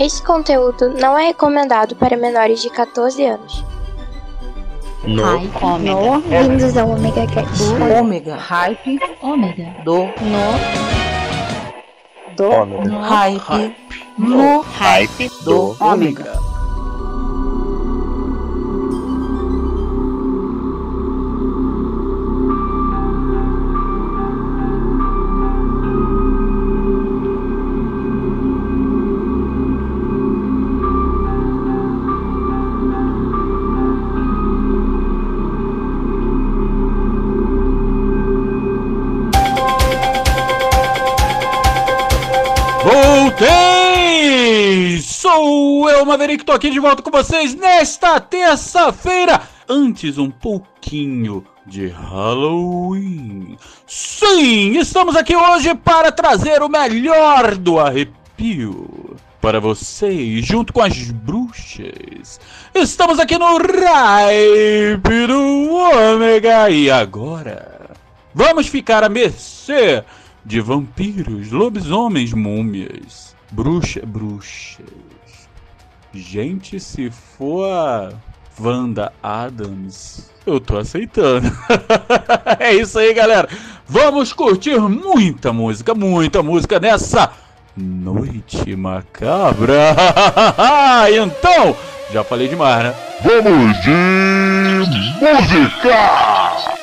Este conteúdo não é recomendado para menores de 14 anos. No. Hype. Ômega. No. Bem-vindos ao Omega Cast. Ômega. Hype. Ômega. Do. No. Do. Ômega. Hype. No. Hype Do. Ômega. Maverick, tô aqui de volta com vocês nesta terça-feira. Antes, um pouquinho de Halloween. Sim, estamos aqui hoje para trazer o melhor do arrepio para vocês, junto com as bruxas. Estamos aqui no Ripe do Ômega e agora vamos ficar à mercê de vampiros, lobisomens, múmias, bruxa, bruxas. Gente, se for a Wanda Adams, eu tô aceitando. é isso aí, galera. Vamos curtir muita música, muita música nessa noite macabra. então, já falei demais, né? Vamos de música!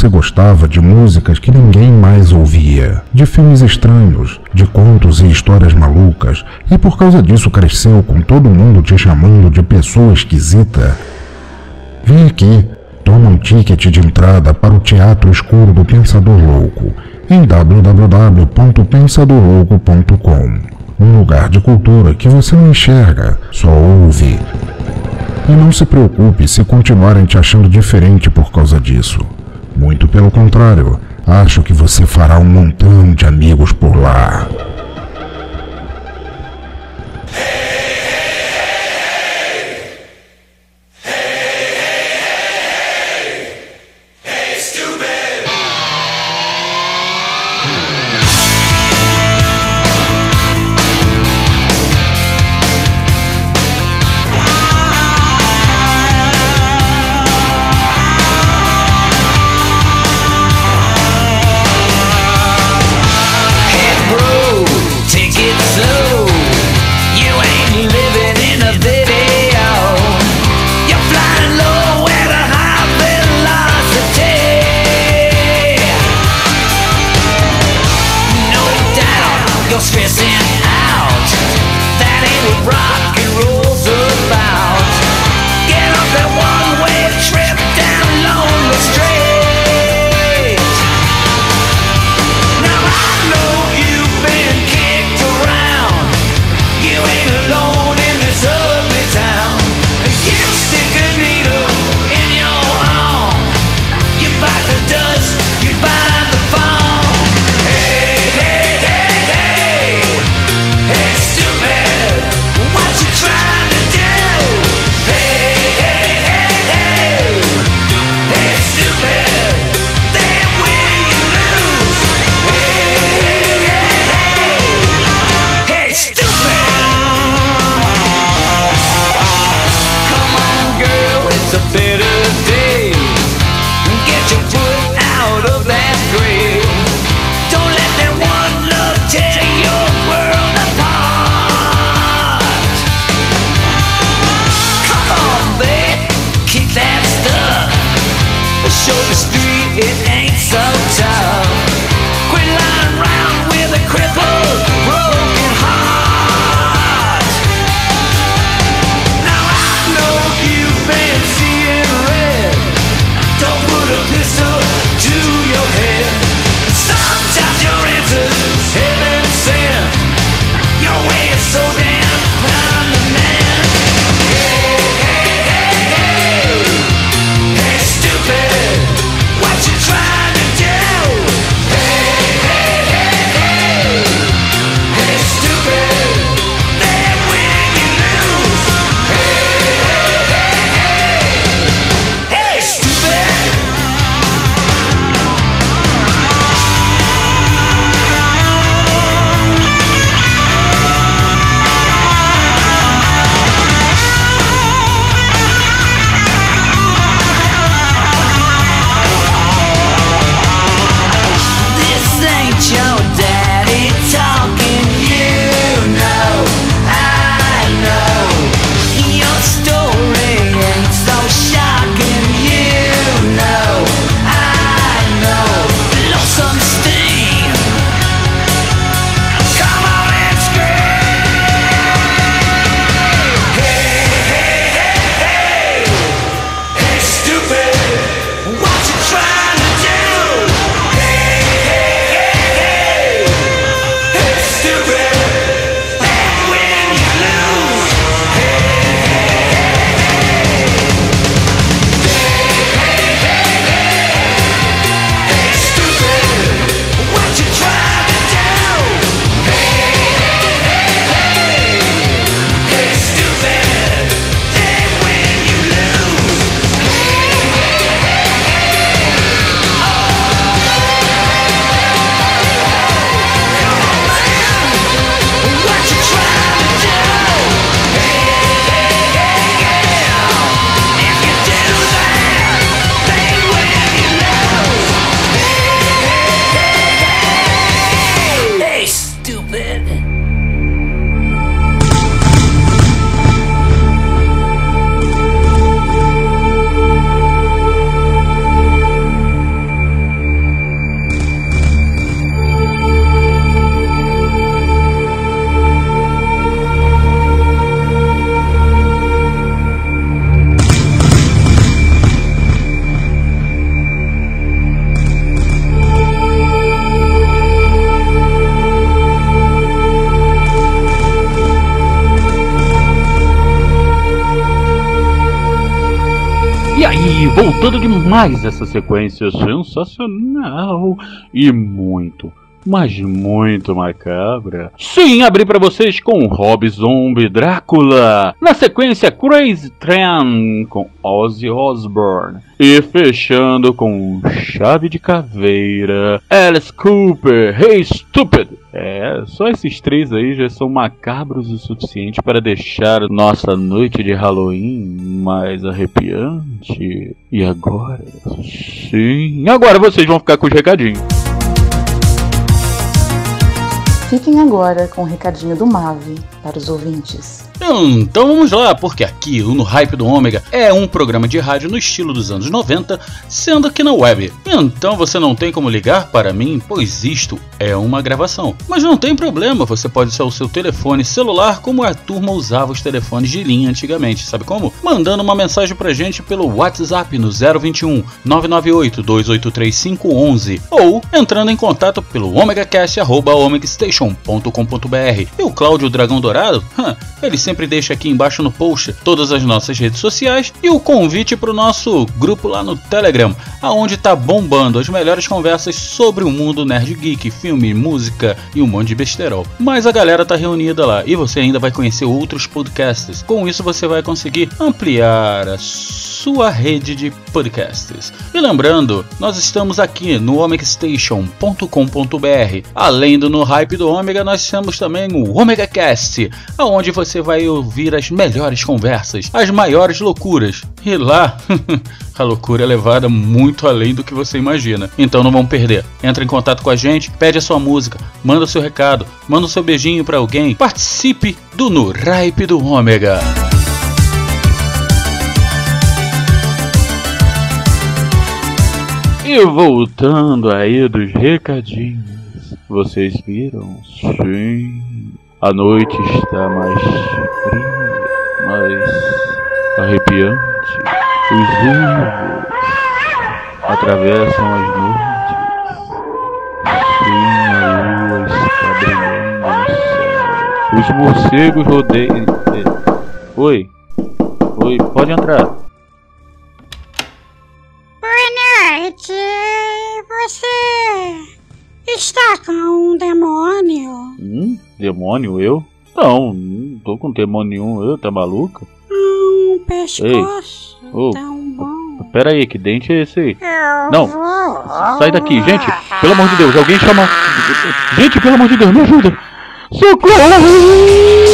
Você gostava de músicas que ninguém mais ouvia, de filmes estranhos, de contos e histórias malucas, e por causa disso cresceu com todo mundo te chamando de pessoa esquisita? Vem aqui, toma um ticket de entrada para o Teatro Escuro do Pensador Louco em www.pensadorlouco.com. Um lugar de cultura que você não enxerga, só ouve. E não se preocupe se continuarem te achando diferente por causa disso. Muito pelo contrário, acho que você fará um montão de amigos por lá. Demais essa sequência sensacional e muito, mas muito macabra. Sim, abri pra vocês com Rob Zombie Drácula. Na sequência, Crazy Train com Ozzy Osbourne. E fechando com Chave de Caveira, Alice Cooper, Hey Stupid. É, só esses três aí já são macabros o suficiente para deixar nossa noite de Halloween mais arrepiante. E agora? Sim, agora vocês vão ficar com os recadinhos. Fiquem agora com o recadinho do Mave para os ouvintes. Então vamos lá, porque aqui o No Hype do Ômega é um programa de rádio no estilo dos anos 90, sendo aqui na web. Então você não tem como ligar para mim, pois isto é uma gravação. Mas não tem problema, você pode usar o seu telefone celular como a turma usava os telefones de linha antigamente, sabe como? Mandando uma mensagem pra gente pelo WhatsApp no 021 998 283 511 ou entrando em contato pelo omegacast@omegastation.com.br. E o Cláudio Dragão Ele sempre deixa aqui embaixo no post todas as nossas redes sociais e o convite para o nosso grupo lá no Telegram, aonde tá bombando as melhores conversas sobre o mundo nerd geek, filme, música e um monte de besterol. Mas a galera tá reunida lá e você ainda vai conhecer outros podcasts. Com isso você vai conseguir ampliar a sua rede de podcasts. E lembrando, nós estamos aqui no omegastation.com.br. Além do No Hype do Ômega, nós temos também o Omega Cast, aonde você vai ouvir as melhores conversas, as maiores loucuras. E lá, a loucura é levada muito além do que você imagina. Então não vão perder. Entra em contato com a gente, pede a sua música, manda o seu recado, manda o seu beijinho para alguém. Participe do No Hype do Ômega. E voltando aí dos recadinhos, vocês viram? Sim, a noite está mais fria, mais arrepiante. Os uivos atravessam as noites. Sim, a lua está brilhando no céu. Os morcegos rodeiam. Oi, oi, pode entrar. Demônio, eu? Não, não tô com demônio nenhum, eu, tá maluca? Um pescoço Ô, tão bom. Pera aí, que dente é esse aí? Eu Não, vou- Sai daqui, gente! Pelo amor de Deus, alguém chama. Gente, pelo amor de Deus, me ajuda! Socorro!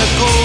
the goal.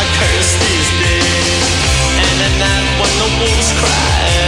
I curse these days. And at night when the wolves cry.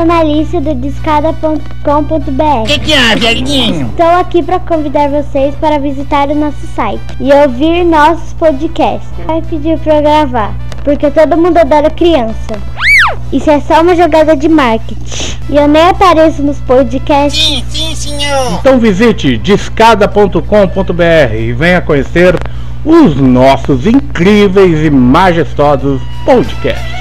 jornalista do discada.com.br. Que que é, viadinho? Estou aqui para convidar vocês para visitar o nosso site e ouvir nossos podcasts. Vai pedir para gravar, porque todo mundo adora criança. Isso é só uma jogada de marketing. E eu nem apareço nos podcasts. Sim, sim, senhor. Então visite discada.com.br e venha conhecer os nossos incríveis e majestosos podcasts.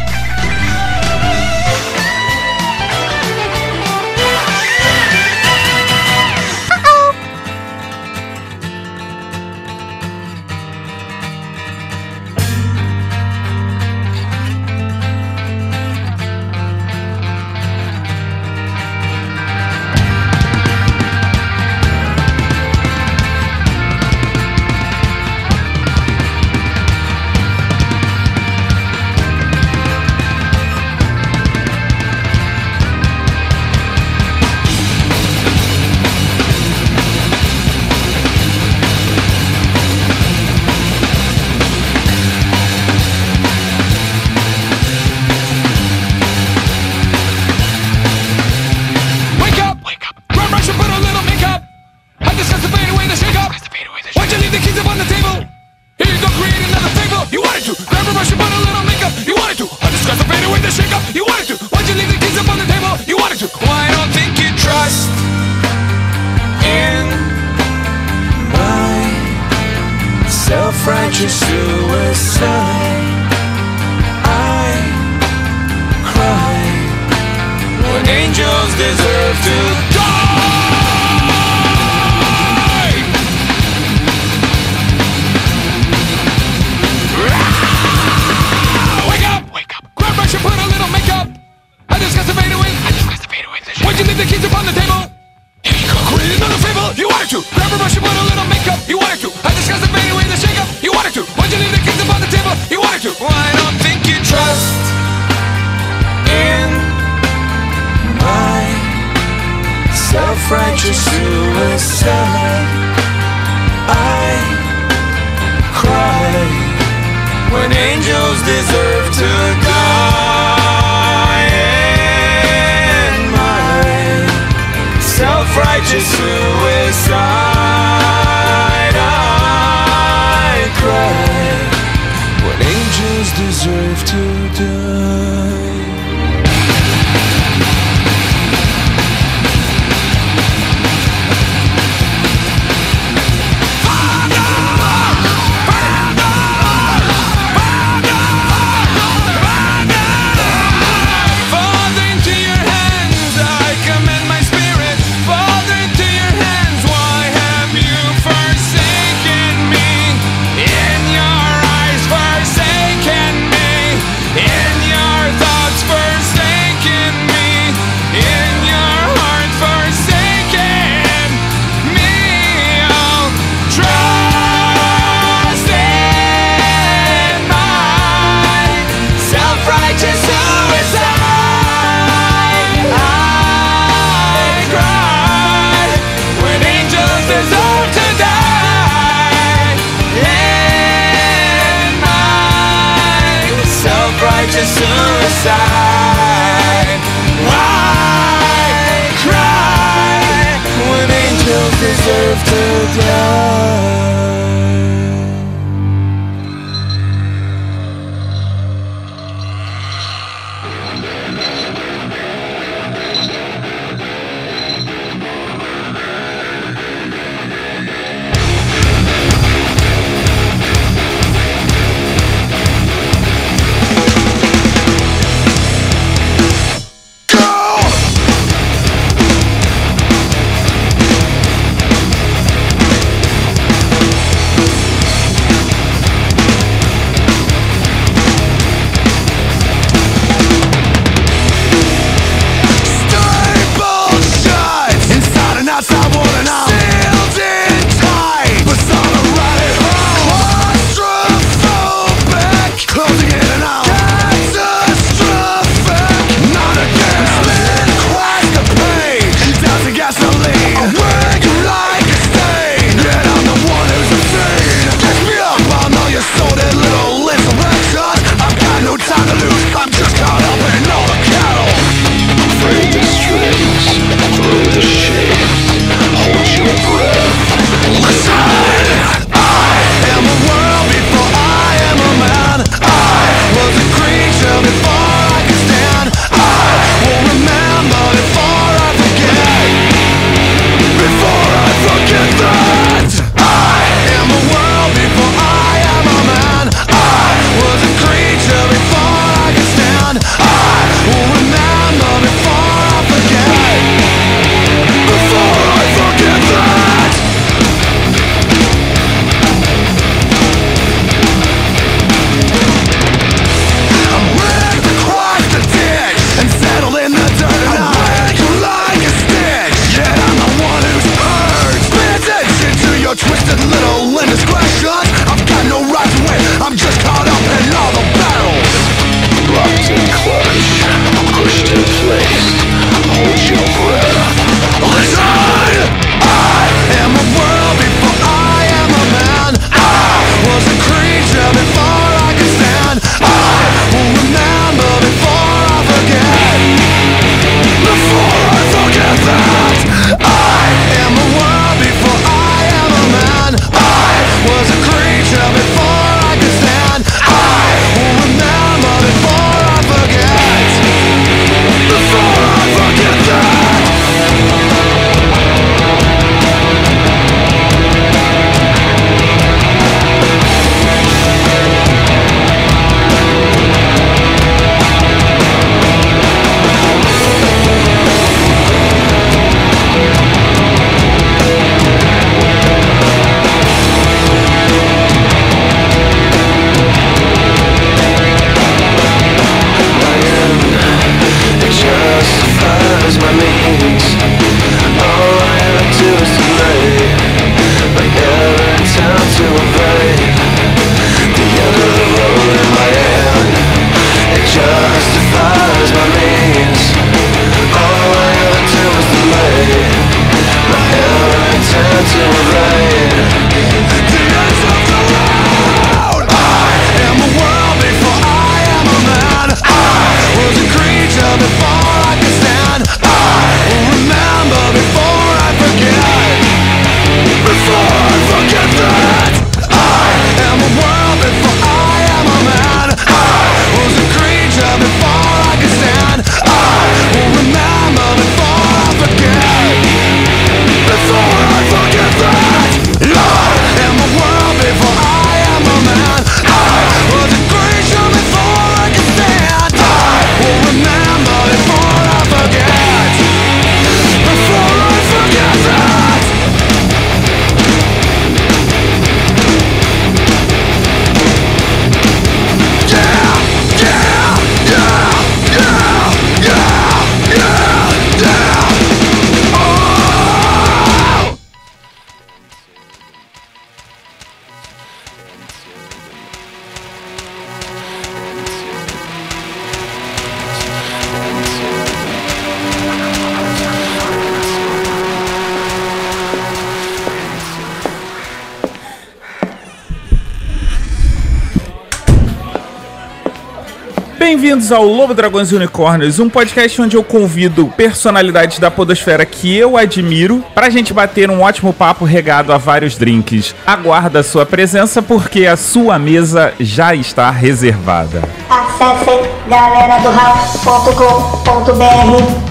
bem-vindos ao Lobo Dragões e Unicórnios, um podcast onde eu convido personalidades da podosfera que eu admiro pra gente bater um ótimo papo regado a vários drinks. Aguarda a sua presença porque a sua mesa já está reservada. Acesse galeradohouse.com.br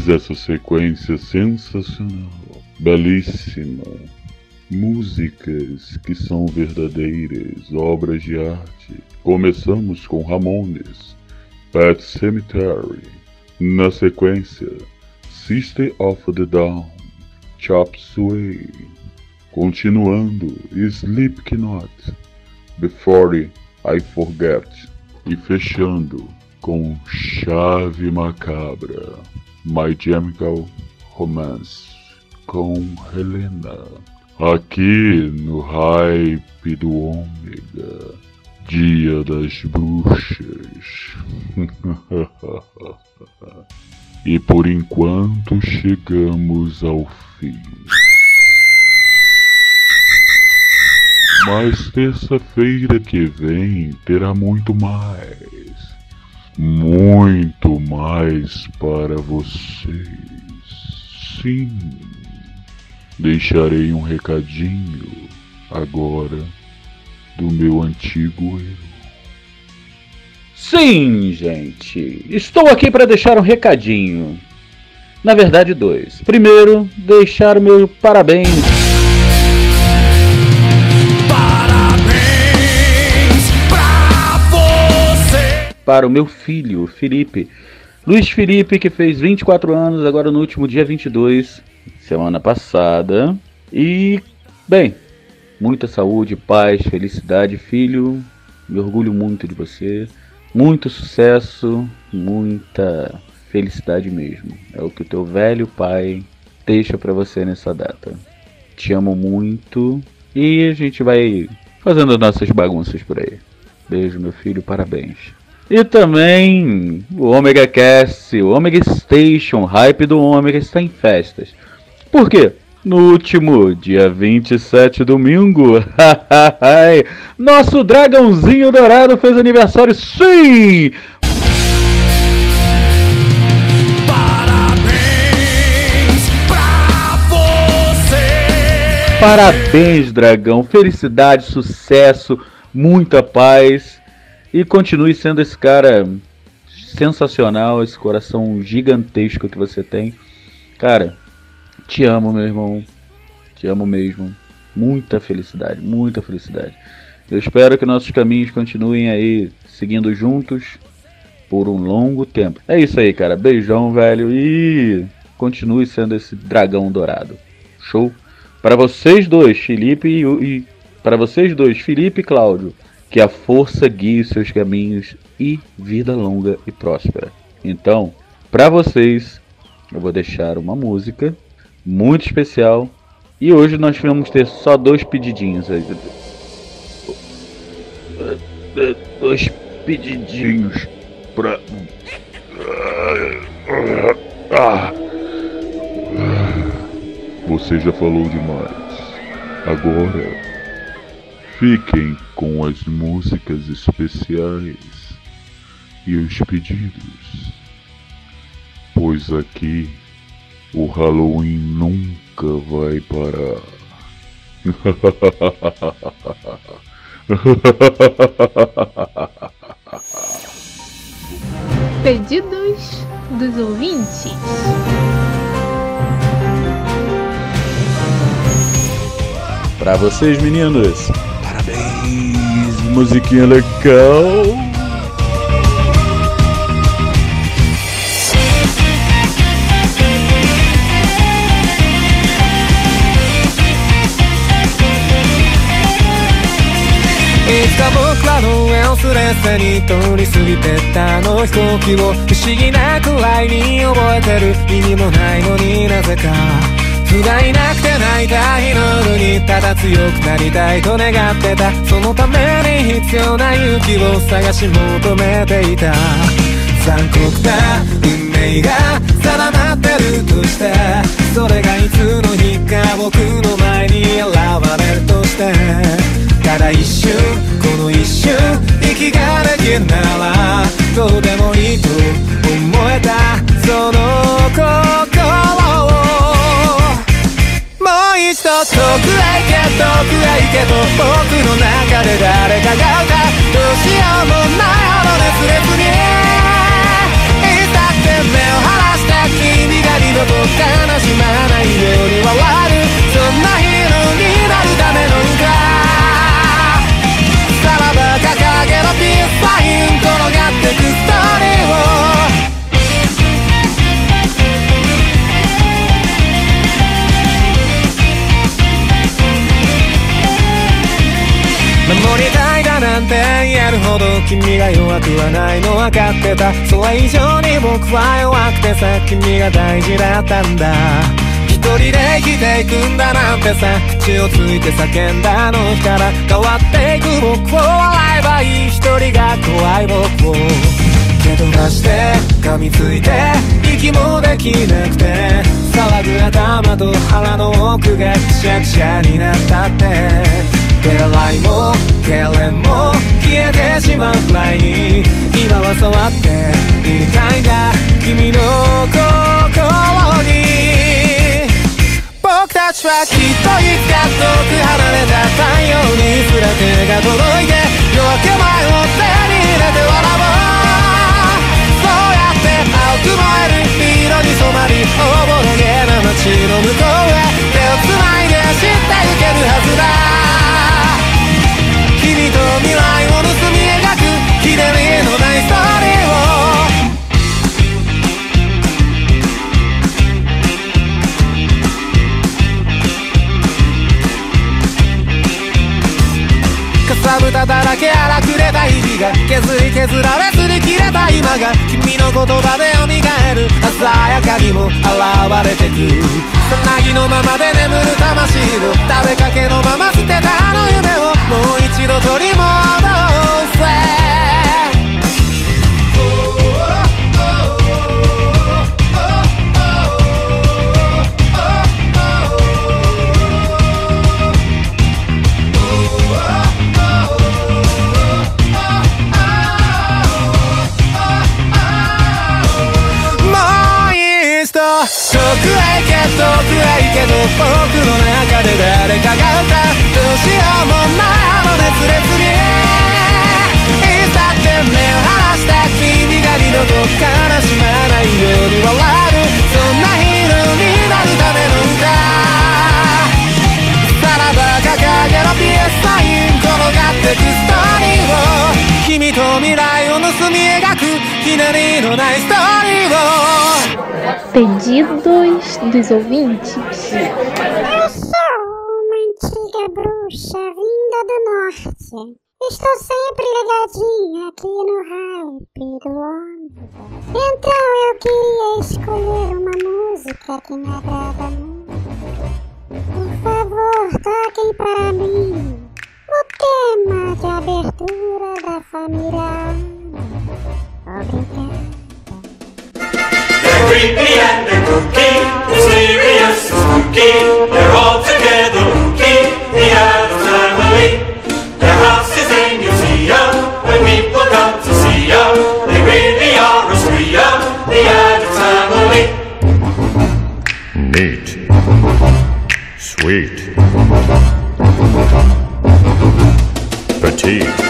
depois dessa sequência sensacional, belíssima, músicas que são verdadeiras obras de arte, começamos com Ramones, Pet Cemetery, na sequência, Sister of the Dawn, Chop Suey, continuando, Slipknot, Before I Forget, e fechando com chave macabra. My Chemical Romance com Helena. Aqui no hype do Ômega, Dia das Bruxas. e por enquanto chegamos ao fim. Mas terça-feira que vem terá muito mais. Muito mais para vocês. Sim. Deixarei um recadinho agora do meu antigo eu. Sim, gente. Estou aqui para deixar um recadinho. Na verdade, dois. Primeiro, deixar o meu parabéns. Para o meu filho, Felipe. Luiz Felipe, que fez 24 anos agora no último dia 22, semana passada. E, bem, muita saúde, paz, felicidade, filho. Me orgulho muito de você. Muito sucesso, muita felicidade mesmo. É o que o teu velho pai deixa para você nessa data. Te amo muito e a gente vai fazendo nossas bagunças por aí. Beijo, meu filho, parabéns. E também o Omega Cast, o Omega Station, hype do Omega está em festas. Por quê? No último dia 27, domingo, nosso dragãozinho dourado fez aniversário, sim! Parabéns, dragão! Felicidade, sucesso, muita paz e continue sendo esse cara sensacional, esse coração gigantesco que você tem. Cara, te amo, meu irmão. Te amo mesmo. Muita felicidade, muita felicidade. Eu espero que nossos caminhos continuem aí seguindo juntos por um longo tempo. É isso aí, cara. Beijão, velho. E continue sendo esse dragão dourado. Show? Para vocês dois, Felipe e, e para vocês dois, Felipe e Cláudio, que a força guie os seus caminhos e vida longa e próspera. Então, para vocês, eu vou deixar uma música muito especial. E hoje nós vamos ter só dois pedidinhos. Dois pedidinhos pra. Ah. Você já falou demais. Agora, fiquem com as músicas especiais e os pedidos, pois aqui o Halloween nunca vai parar. Pedidos dos ouvintes. Para vocês, meninos Parabéns, musiquinha legal.「いつか僕らの上をすれすれに通り過ぎてったあの飛行機を不思議なくらいに覚えてる意味もないのになぜか 不甲斐なくて泣いた日の夜にただ強くなりたいと願ってた。そのために必要な勇気を探し求めていた。残酷な運命が定まってるとして。それがいつの日か僕の前に現れるとして。ただ一瞬この一瞬息ができるならどうでもいいと思えた。その心遠くへ行け遠くへ行けと僕の中で誰かが歌どうしようもないほど熱烈に痛くて目を離した君が二度と悲しまないように笑るそんな日守りたいだなんて言えるほど君が弱くはないの分かってた。それ以上に僕は弱くてさ君が大事だったんだ。一人で生きていくんだなんてさ口をついて叫んだあの日から。変わっていく僕を笑えばいい。一人が怖い僕を。け飛ばして噛みついて息もできなくて。騒ぐ頭と腹の奥がくしゃくしゃになったって。手洗いも痙攣も消えてしまうくらいに今は触っていたいんだ君の心に僕たちはきっといつか遠く離れた太陽に。すら手が届いて夜明け前を手に入れて笑おうそうやって青く燃える色に。染まりおぼろげな街の向こうへ。手をつないで走ってゆけるはずだ。さぶただらけ荒くれた日々が削り削られ擦り切れた今が君の言葉で蘇る鮮やかにも現れてくさなぎのままで眠る魂を食べかけのまま捨てたあの夢をもう一度取り戻せ遠くへ行けと僕の中で誰かが歌うどうしようもないあの熱烈にいざって目を離した君が二度と悲しまないように笑える。そんなヒーローになるための歌さらば掲げろピエスサイン転がってく。ストーリーを君と未来を盗み描く。ひねりのないストーリー。Pedidos dos ouvintes. Eu sou uma antiga bruxa vinda do norte. Estou sempre ligadinha aqui no hype do ônibus. Então eu queria escolher uma música que me agrada muito. Por favor, toquem para mim o tema de abertura da família. Obrigada. They're creepy and they're kooky, mysterious and spooky. They're all together kooky, the Addams family. Their house is a museum when people come to see them. They really are a spree the Addams family. Neat. Sweet. Petite.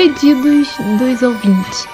Pedidos dos ouvintes.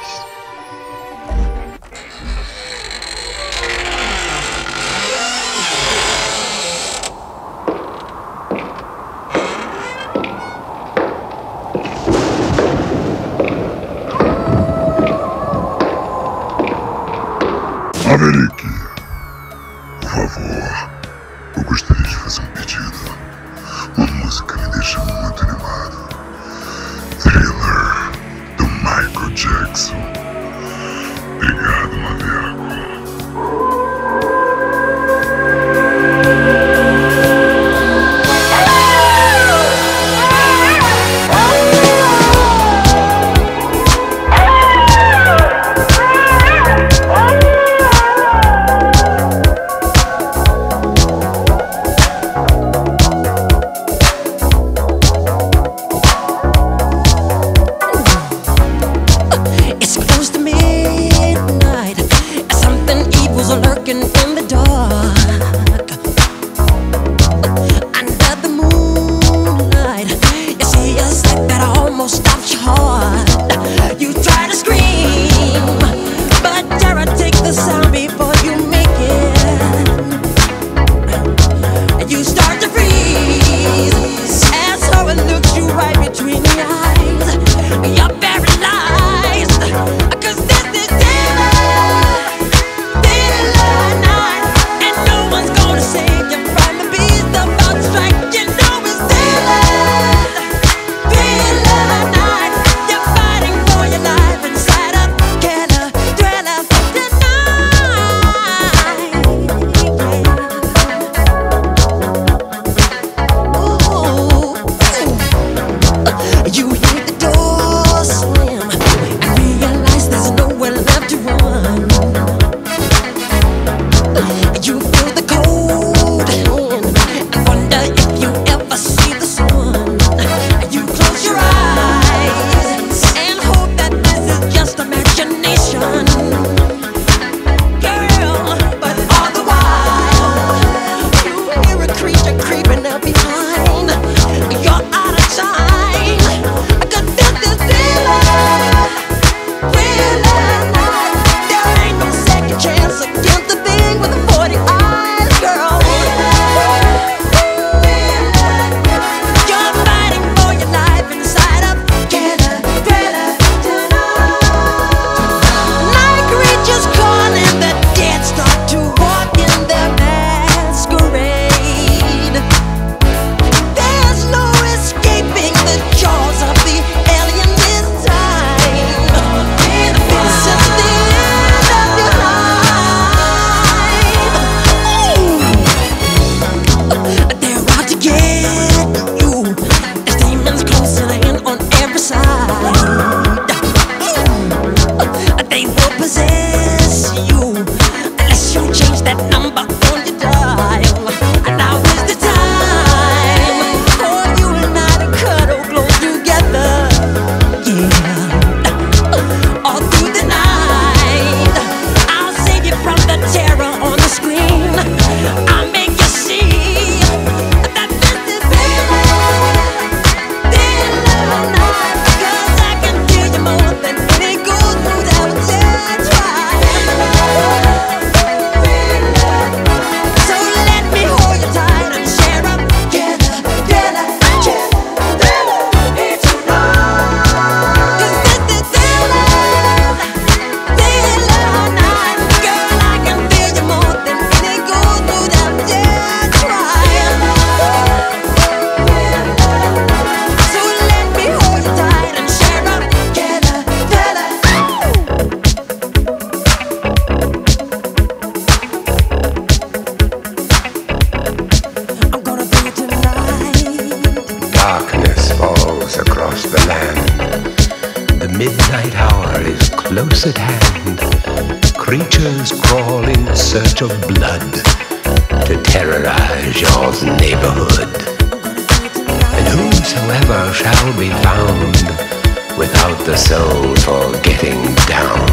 Getting down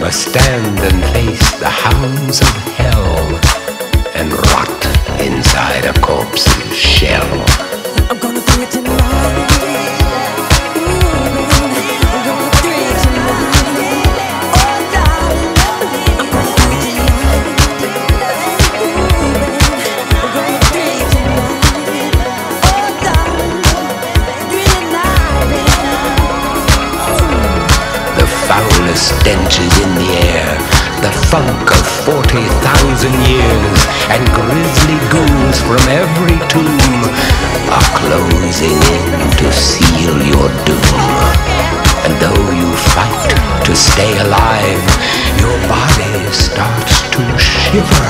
must stand and face the hounds of hell and rot inside a corpse's shell. The foulest stench is in the air, the funk of 40,000 years, and grisly ghouls from every tomb are closing in to seal your doom. And though you fight to stay alive, your body starts to shiver,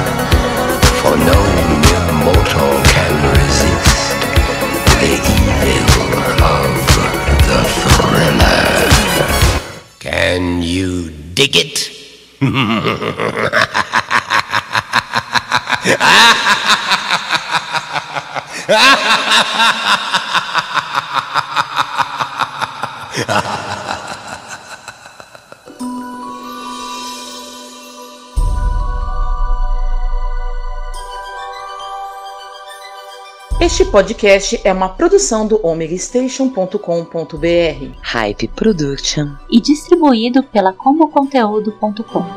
for no mere mortal can resist the evil of the thriller. Can you dig it? Este podcast é uma produção do omegastation.com.br. Hype Production. e distribuído pela comboconteúdo.com.